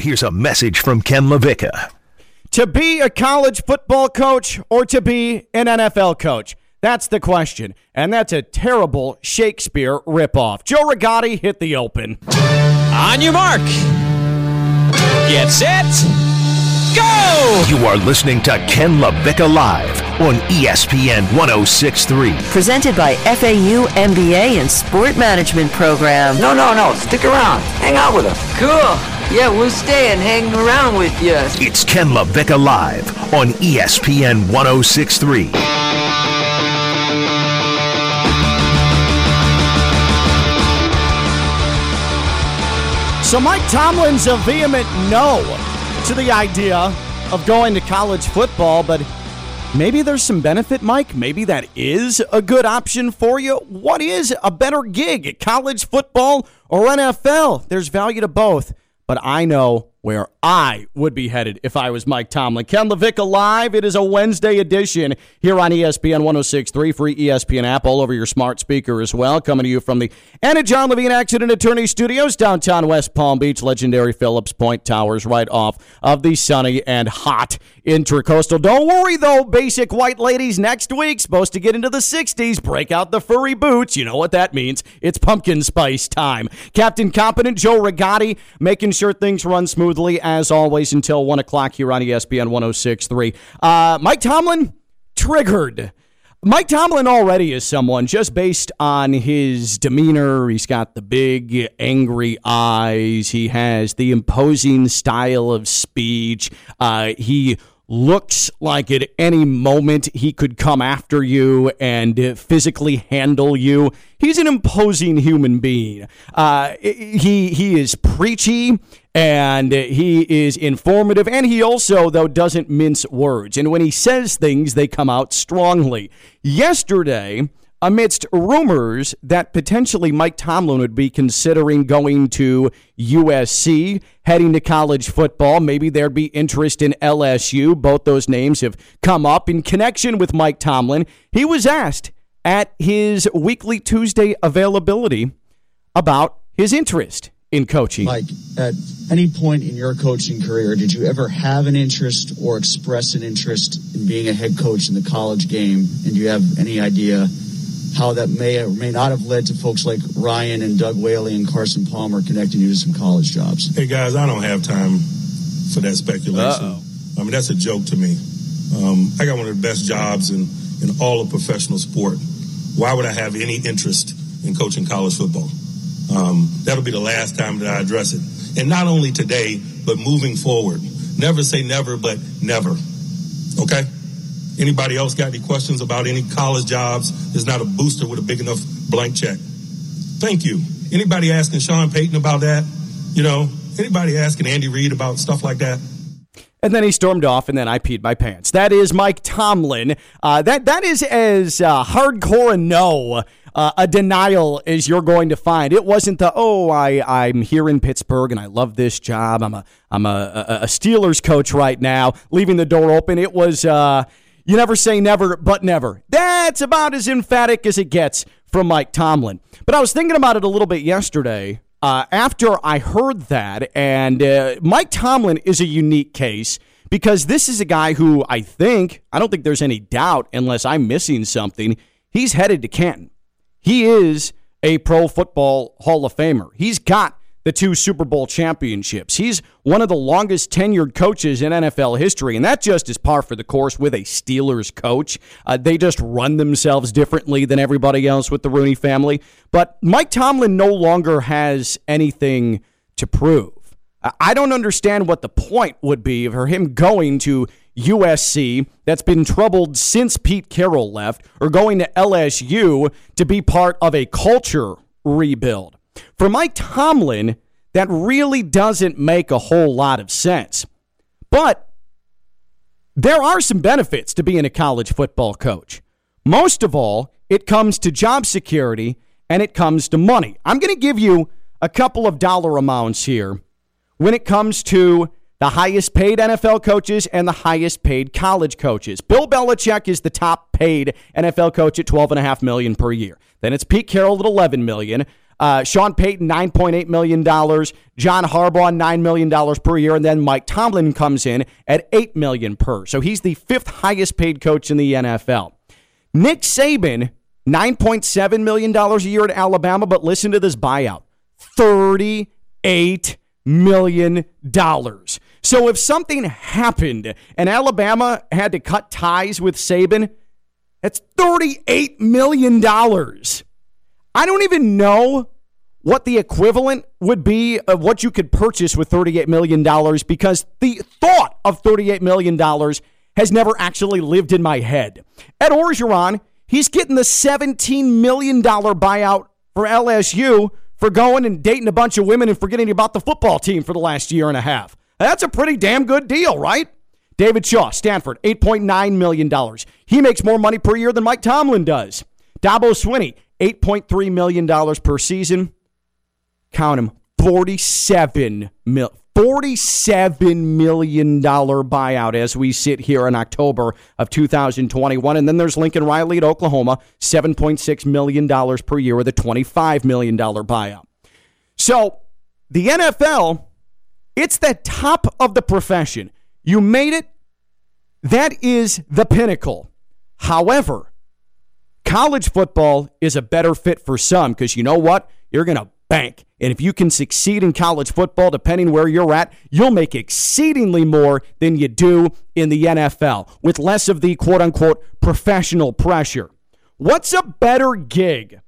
Here's a message from Ken LaVicka. To be a college football coach or to be an NFL coach? That's the question. And that's a terrible Shakespeare ripoff. Joe Rigotti hit the open. On your mark. Get set. Go! You are listening to Ken LaVicka Live on ESPN 1063. Presented by FAU MBA and Sport Management Program. No, no, no. Stick around. Hang out with us. Cool. Yeah, we'll stay and hang around with you. It's Ken LaVicka Live on ESPN 1063. So Mike Tomlin's a vehement no to the idea of going to college football, but maybe there's some benefit, Mike. Maybe that is a good option for you. What is a better gig, college football or NFL? There's value to both but I know where I would be headed if I was Mike Tomlin. Ken LaVicka Live. It is a Wednesday edition here on ESPN 1063, free ESPN app all over your smart speaker as well. Coming to you from the Anidjar Levine Accident Attorney Studios, downtown West Palm Beach, legendary Phillips Point Towers, right off of the sunny and hot Intracoastal. Don't worry though, basic white ladies. Next week, supposed to get into the 60s. Break out the furry boots. You know what that means. It's pumpkin spice time. Captain Competent Joe Rigotti making sure things run smoothly as always until 1 o'clock here on ESPN 1063. Uh, Mike Tomlin, triggered. Mike Tomlin already is someone just based on his demeanor. He's got the big, angry eyes. He has the imposing style of speech. Uh, he looks like at any moment he could come after you and physically handle you. He's an imposing human being. Uh, he he is preachy and he is informative and he also though doesn't mince words. And when he says things, they come out strongly. Yesterday amidst rumors that potentially Mike Tomlin would be considering going to USC, heading to college football. Maybe there'd be interest in LSU. Both those names have come up in connection with Mike Tomlin. He was asked at his weekly Tuesday availability about his interest in coaching. Mike, at any point in your coaching career, did you ever have an interest or express an interest in being a head coach in the college game? And do you have any idea how that may or may not have led to folks like Ryan and Doug Whaley and Carson Palmer connecting you to some college jobs. Hey guys, I don't have time for that speculation. Uh-oh. I mean, that's a joke to me. Um, I got one of the best jobs in, in all of professional sport. Why would I have any interest in coaching college football? Um, that'll be the last time that I address it. And not only today, but moving forward. Never say never, but never. Okay? Anybody else got any questions about any college jobs? There's not a booster with a big enough blank check. Thank you. Anybody asking Sean Payton about that? You know, anybody asking Andy Reid about stuff like that? And then he stormed off, and then I peed my pants. That is Mike Tomlin. Uh, that that is as uh, hardcore a no, uh, a denial as you're going to find. It wasn't the oh, I I'm here in Pittsburgh and I love this job. I'm a I'm a, a, Steelers coach right now, leaving the door open. It was uh, you never say never, but never. That's about as emphatic as it gets from Mike Tomlin. But I was thinking about it a little bit yesterday uh, after I heard that. And uh, Mike Tomlin is a unique case because this is a guy who I think, I don't think there's any doubt, unless I'm missing something, he's headed to Canton. He is a Pro Football Hall of Famer. He's got the two Super Bowl championships. He's one of the longest tenured coaches in NFL history, and that just is par for the course with a Steelers coach. Uh, they just run themselves differently than everybody else with the Rooney family. But Mike Tomlin no longer has anything to prove. I don't understand what the point would be for him going to USC that's been troubled since Pete Carroll left or going to LSU to be part of a culture rebuild. For Mike Tomlin, that really doesn't make a whole lot of sense. But there are some benefits to being a college football coach. Most of all, it comes to job security and it comes to money. I'm going to give you a couple of dollar amounts here when it comes to the highest paid NFL coaches and the highest paid college coaches. Bill Belichick is the top paid NFL coach at 12.5 million per year. Then it's Pete Carroll at 11 million. Uh, Sean Payton, $9.8 million. John Harbaugh, $9 million per year. And then Mike Tomlin comes in at 8 million per. So he's the fifth highest paid coach in the NFL. Nick Saban, $9.7 million a year at Alabama. But listen to this buyout $38 million. So if something happened and Alabama had to cut ties with Saban, that's $38 million. I don't even know what the equivalent would be of what you could purchase with $38 million because the thought of $38 million has never actually lived in my head. Ed Orgeron, he's getting the $17 million buyout for LSU for going and dating a bunch of women and forgetting about the football team for the last year and a half. That's a pretty damn good deal, right? David Shaw, Stanford, $8.9 million. He makes more money per year than Mike Tomlin does. Dabo Swinney, $8.3 million per season. Count him, 47 mil, $47 million buyout as we sit here in October of 2021. And then there's Lincoln Riley at Oklahoma, $7.6 million per year with a $25 million buyout. So the NFL it's the top of the profession. You made it. That is the pinnacle. However, college football is a better fit for some because you know what? You're going to bank. And if you can succeed in college football, depending where you're at, you'll make exceedingly more than you do in the NFL with less of the quote unquote professional pressure. What's a better gig?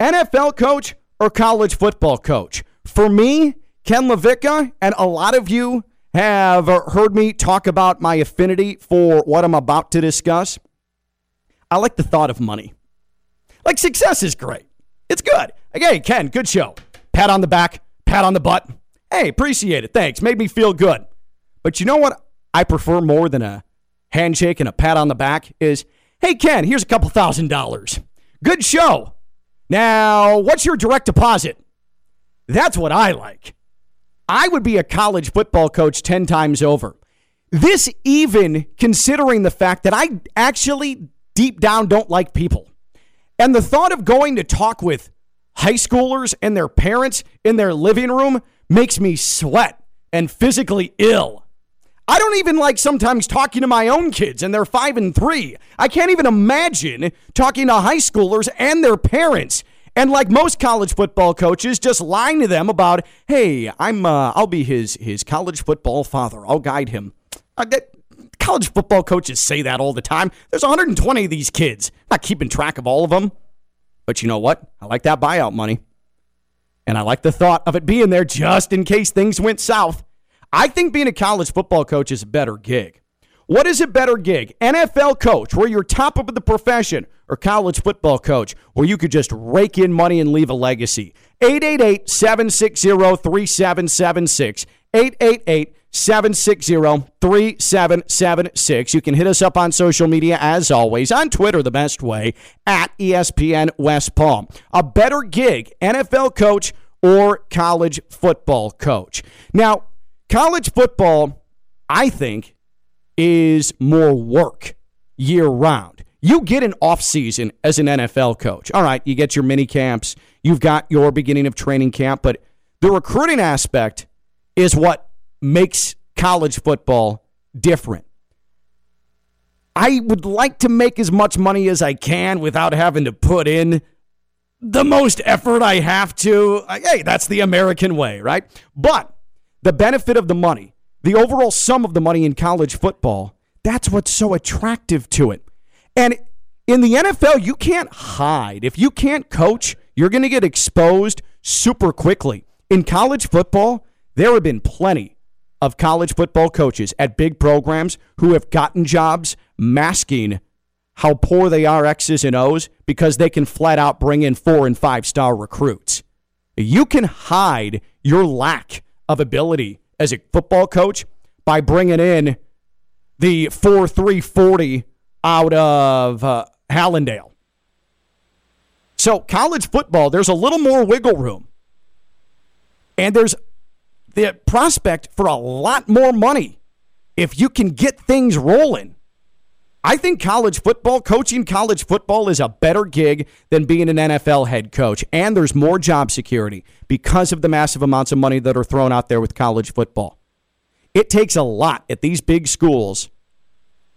NFL coach or college football coach? For me, Ken LaVicka, and a lot of you have heard me talk about my affinity for what I'm about to discuss. I like the thought of money. Like success is great. It's good. Hey, Ken, good show. Pat on the back, pat on the butt. Hey, appreciate it. Thanks. Made me feel good. But you know what I prefer more than a handshake and a pat on the back is, hey, Ken, here's a couple thousand dollars. Good show. Now, what's your direct deposit? That's what I like. I would be a college football coach 10 times over. This, even considering the fact that I actually deep down don't like people. And the thought of going to talk with high schoolers and their parents in their living room makes me sweat and physically ill. I don't even like sometimes talking to my own kids, and they're five and three. I can't even imagine talking to high schoolers and their parents and like most college football coaches, just lying to them about, hey, I'm uh, I'll be his his college football father. I'll guide him. Uh, that, college football coaches say that all the time. There's 120 of these kids. I'm not keeping track of all of them. But you know what? I like that buyout money. And I like the thought of it being there just in case things went south. I think being a college football coach is a better gig. What is a better gig? NFL coach, where you're top of the profession, or college football coach, where you could just rake in money and leave a legacy? 888 760 3776. 888 760 3776. You can hit us up on social media as always, on Twitter, the best way, at ESPN West Palm. A better gig, NFL coach or college football coach. Now, college football, I think, is more work year round. You get an off season as an NFL coach. All right, you get your mini camps, you've got your beginning of training camp, but the recruiting aspect is what makes college football different. I would like to make as much money as I can without having to put in the most effort I have to. Hey, that's the American way, right? But the benefit of the money the overall sum of the money in college football, that's what's so attractive to it. And in the NFL, you can't hide. If you can't coach, you're going to get exposed super quickly. In college football, there have been plenty of college football coaches at big programs who have gotten jobs masking how poor they are X's and O's because they can flat out bring in four and five star recruits. You can hide your lack of ability as a football coach by bringing in the 4 3 40 out of uh, Hallandale. So, college football, there's a little more wiggle room. And there's the prospect for a lot more money if you can get things rolling. I think college football, coaching college football is a better gig than being an NFL head coach. And there's more job security because of the massive amounts of money that are thrown out there with college football. It takes a lot at these big schools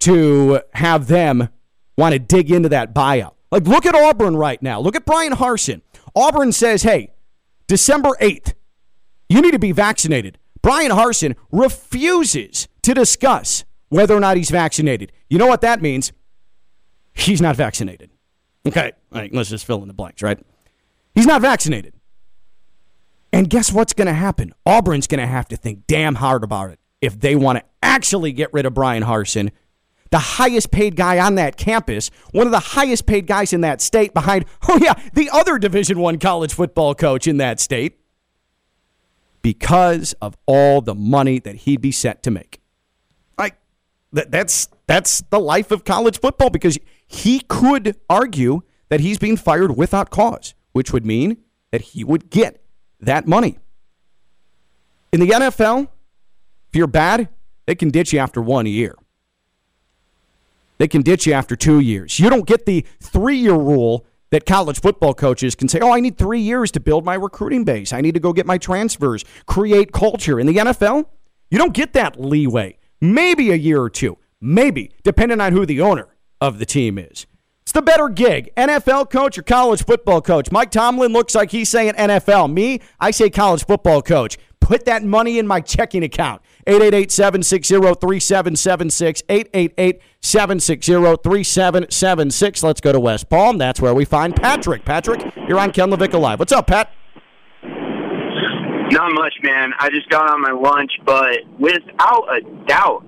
to have them want to dig into that buyout. Like, look at Auburn right now. Look at Bryan Harsin. Auburn says, hey, December 8th, you need to be vaccinated. Bryan Harsin refuses to discuss whether or not he's vaccinated. You know what that means? He's not vaccinated. Okay, let's just fill in the blanks, right? He's not vaccinated. And guess what's going to happen? Auburn's going to have to think damn hard about it if they want to actually get rid of Bryan Harsin, the highest paid guy on that campus, one of the highest paid guys in that state behind, oh yeah, the other Division 1 college football coach in that state because of all the money that he'd be set to make. Like that, that's that's the life of college football because he could argue that he's being fired without cause, which would mean that he would get that money. In the NFL, if you're bad, they can ditch you after one year. They can ditch you after two years. You don't get the three year rule that college football coaches can say, oh, I need three years to build my recruiting base. I need to go get my transfers, create culture. In the NFL, you don't get that leeway. Maybe a year or two, maybe, depending on who the owner of the team is. It's the better gig, NFL coach or college football coach. Mike Tomlin looks like he's saying NFL. Me, I say college football coach. Put that money in my checking account. 888 760 3776. 888 760 3776. Let's go to West Palm. That's where we find Patrick. Patrick, you're on Ken LaVicka Live. What's up, Pat? Not much, man. I just got on my lunch, but without a doubt,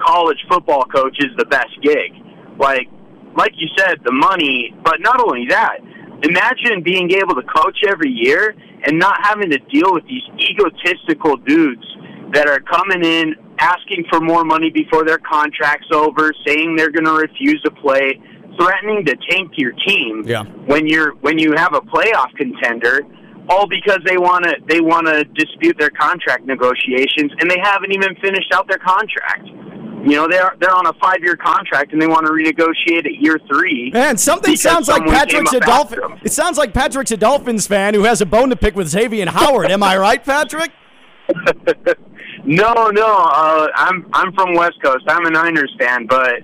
college football coach is the best gig. Like, like you said, the money, but not only that. Imagine being able to coach every year and not having to deal with these egotistical dudes that are coming in asking for more money before their contract's over, saying they're going to refuse to play, threatening to tank your team yeah. when you're when you have a playoff contender, all because they want to they want to dispute their contract negotiations and they haven't even finished out their contract. You know, they're they're on a five year contract and they want to renegotiate at year three. Man, something sounds like Patrick's a Dolphin. It sounds like Patrick's a Dolphins fan who has a bone to pick with Xavier Howard. Am I right, Patrick? no, no. Uh, I'm I'm from West Coast. I'm a Niners fan, but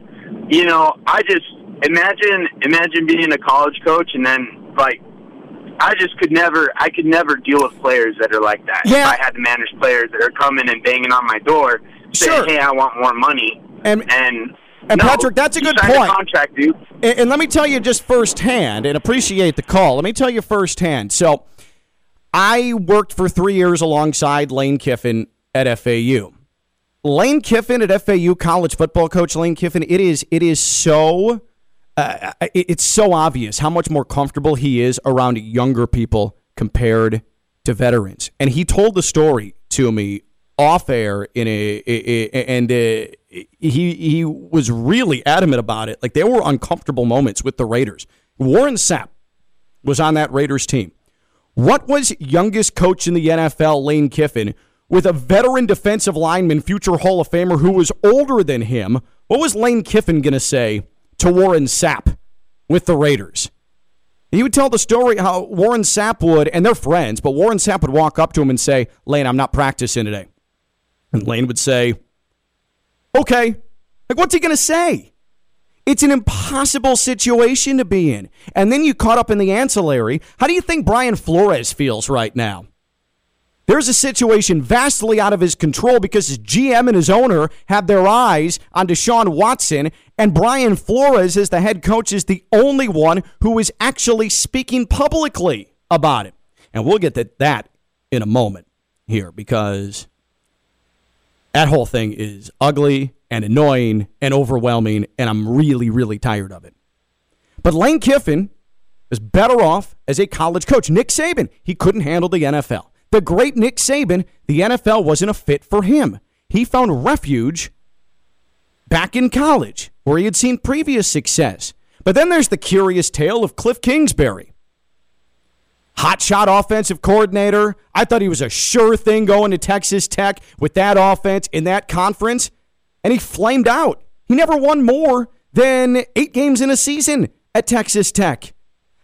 you know, I just imagine imagine being a college coach and then like I just could never I could never deal with players that are like that. Yeah. If I had to manage players that are coming and banging on my door saying, Sure. "Hey, I want more money." And and And no, Patrick, that's a good point. contract, dude. And, and let me tell you just firsthand, and appreciate the call. Let me tell you firsthand. So, I worked for three years alongside Lane Kiffin at FAU. Lane Kiffin at FAU, college football coach Lane Kiffin. It is it is so uh, it- it's so obvious how much more comfortable he is around younger people compared to veterans. And he told the story to me off air in a, a- a- and uh, he he was really adamant about it. Like there were uncomfortable moments with the Raiders. Warren Sapp was on that Raiders team. What was youngest coach in the NFL, Lane Kiffin, with a veteran defensive lineman, future Hall of Famer who was older than him? What was Lane Kiffin going to say to Warren Sapp with the Raiders? He would tell the story how Warren Sapp would, and they're friends, but Warren Sapp would walk up to him and say, Lane, I'm not practicing today. And Lane would say, Okay. Like, what's he going to say? It's an impossible situation to be in. And then you caught up in the ancillary. How do you think Brian Flores feels right now? There's a situation vastly out of his control because his GM and his owner have their eyes on Deshaun Watson, and Brian Flores, as the head coach, is the only one who is actually speaking publicly about it. And we'll get to that in a moment here because that whole thing is ugly and annoying and overwhelming, and I'm really, really tired of it. But Lane Kiffin is better off as a college coach. Nick Saban, he couldn't handle the NFL. The great Nick Saban, the NFL wasn't a fit for him. He found refuge back in college where he had seen previous success. But then there's the curious tale of Cliff Kingsbury. Hotshot offensive coordinator. I thought he was a sure thing going to Texas Tech with that offense in that conference, and he flamed out. He never won more than eight games in a season at Texas Tech.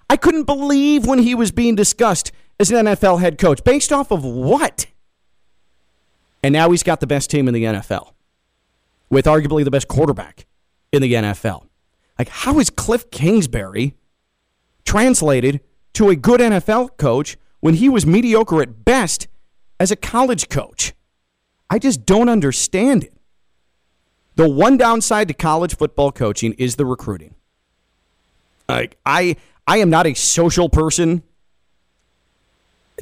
I couldn't believe when he was being discussed as an NFL head coach. Based off of what? And now he's got the best team in the NFL with arguably the best quarterback in the NFL. Like, how is Cliff Kingsbury translated to a good NFL coach when he was mediocre at best as a college coach? I just don't understand it. The one downside to college football coaching is the recruiting. Like I I am not a social person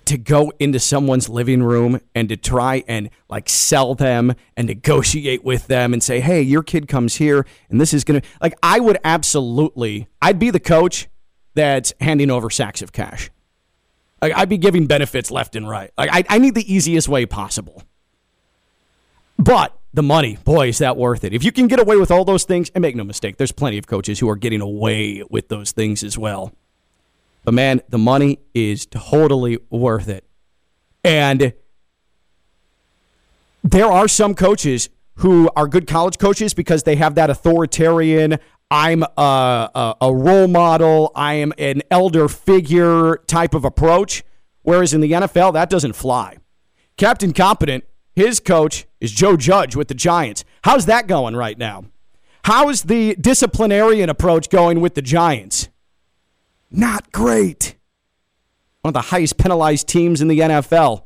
to go into someone's living room and to try and like sell them and negotiate with them and say, "Hey, your kid comes here and this is going to like I would absolutely I'd be the coach that's handing over sacks of cash. Like I'd be giving benefits left and right. Like I, I need the easiest way possible. But the money, boy, is that worth it. If you can get away with all those things, and make no mistake, there's plenty of coaches who are getting away with those things as well. But man, the money is totally worth it. And there are some coaches who are good college coaches because they have that authoritarian, I'm a, a, a, role model, I am an elder figure type of approach. Whereas in the NFL, that doesn't fly. Captain Competent, his coach is Joe Judge with the Giants. How's that going right now? How's the disciplinarian approach going with the Giants? Not great. One of the highest penalized teams in the NFL.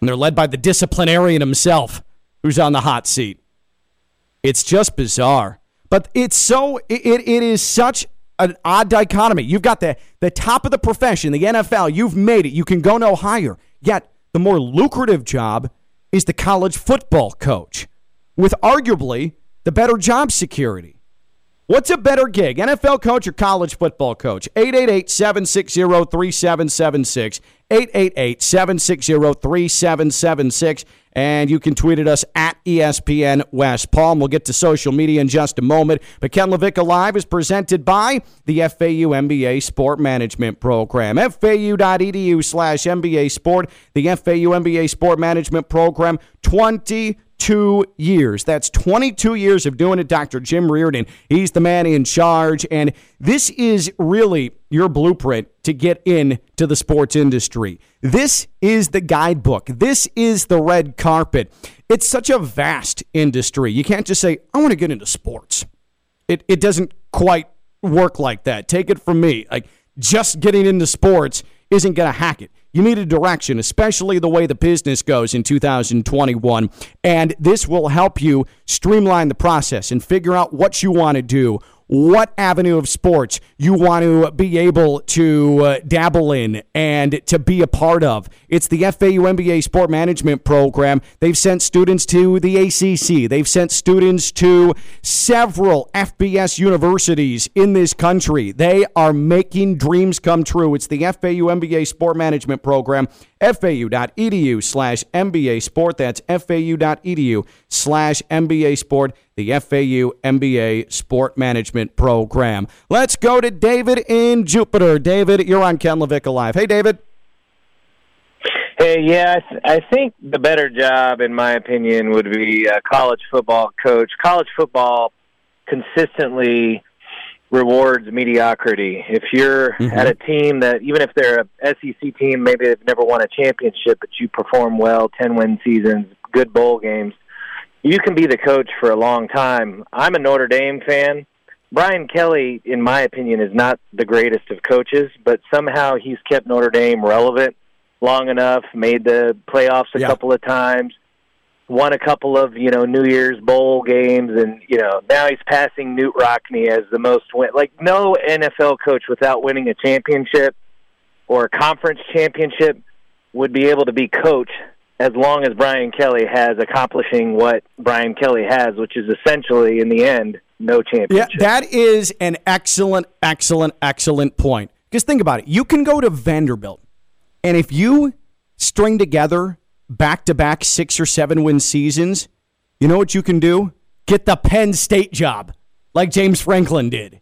And they're led by the disciplinarian himself, who's on the hot seat. It's just bizarre. But it's so, it, it is such an odd dichotomy. You've got the, the top of the profession, the NFL. You've made it. You can go no higher. Yet, the more lucrative job is the college football coach, with arguably the better job security. What's a better gig, NFL coach or college football coach? 888 760 3776. 888 760 3776. And you can tweet at us at ESPN West Palm. We'll get to social media in just a moment. But Ken LaVicka Live is presented by the FAU MBA Sport Management Program. FAU.edu slash MBA Sport. The FAU MBA Sport Management Program. 20 22 years. That's 22 years of doing it, Dr. Jim Riordan. He's the man in charge. And this is really your blueprint to get into the sports industry. This is the guidebook. This is the red carpet. It's such a vast industry. You can't just say, I want to get into sports. It, it doesn't quite work like that. Take it from me. Like, just getting into sports isn't going to hack it. You need a direction, especially the way the business goes in 2021. And this will help you streamline the process and figure out what you want to do what avenue of sports you want to be able to uh, dabble in and to be a part of. It's the FAU MBA Sport Management Program. They've sent students to the ACC, they've sent students to several FBS universities in this country. They are making dreams come true. It's the FAU MBA Sport Management Program fau.edu slash MBA Sport. That's fau.edu slash MBA Sport, the FAU MBA Sport Management Program. Let's go to David in Jupiter. David, you're on Ken LaVicka Live. Hey, David. Hey, yeah, I, th- I think the better job, in my opinion, would be a college football coach. College football consistently rewards mediocrity. If you're mm-hmm. at a team that, even if they're a SEC team, maybe they've never won a championship, but you perform well, 10 win seasons, good bowl games, you can be the coach for a long time. I'm a Notre Dame fan. Brian Kelly, in my opinion, is not the greatest of coaches, but somehow he's kept Notre Dame relevant long enough, made the playoffs a yeah. couple of times won a couple of you know New Year's Bowl games, and you know now he's passing Knute Rockne as the most win. Like no NFL coach without winning a championship or a conference championship would be able to be coach as long as Brian Kelly has accomplishing what Brian Kelly has, which is essentially in the end no championship. Yeah, that is an excellent, excellent, excellent point. Because think about it, you can go to Vanderbilt, and if you string together back to back six or seven win seasons, you know what you can do? Get the Penn State job like James Franklin did.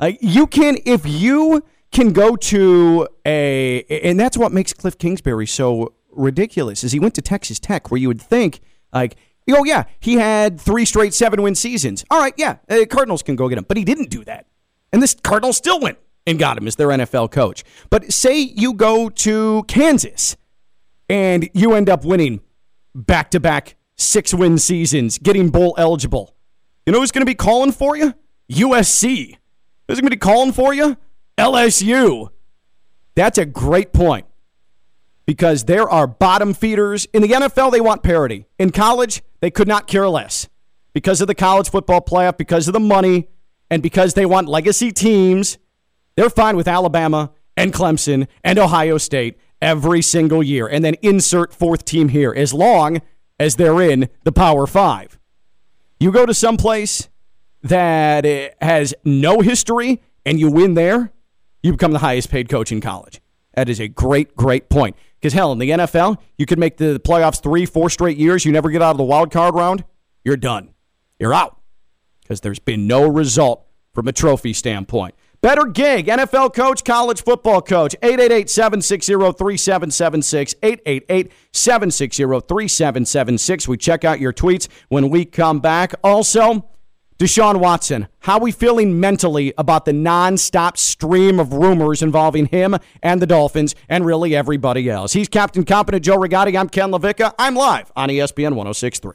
Like you can, if you can go to a, and that's what makes Cliff Kingsbury so ridiculous. Is he went to Texas Tech, where you would think like oh yeah, he had three straight seven win seasons. All right, yeah, uh, Cardinals can go get him. But he didn't do that. And this Cardinals still went and got him as their NFL coach. But say you go to Kansas and you end up winning back to back six win seasons, getting bowl eligible. You know who's going to be calling for you? USC. Who's going to be calling for you? LSU. That's a great point because there are bottom feeders. In the NFL, they want parity. In college, they could not care less because of the college football playoff, because of the money, and because they want legacy teams. They're fine with Alabama and Clemson and Ohio State every single year and then insert fourth team here as long as they're in the Power Five. You go to some place that has no history and you win there, you become the highest paid coach in college. That is a great, great point. Because hell, in the NFL, you could make the playoffs three, four straight years. You never get out of the wild card round. You're done. You're out. Because there's been no result from a trophy standpoint. Better gig, NFL coach, college football coach, 888 760 3776. 888 760 3776. We check out your tweets when we come back. Also, Deshaun Watson, how are we feeling mentally about the nonstop stream of rumors involving him and the Dolphins and really everybody else? He's Captain Competent Joe Rigotti. I'm Ken LaVicka. I'm live on ESPN 1063.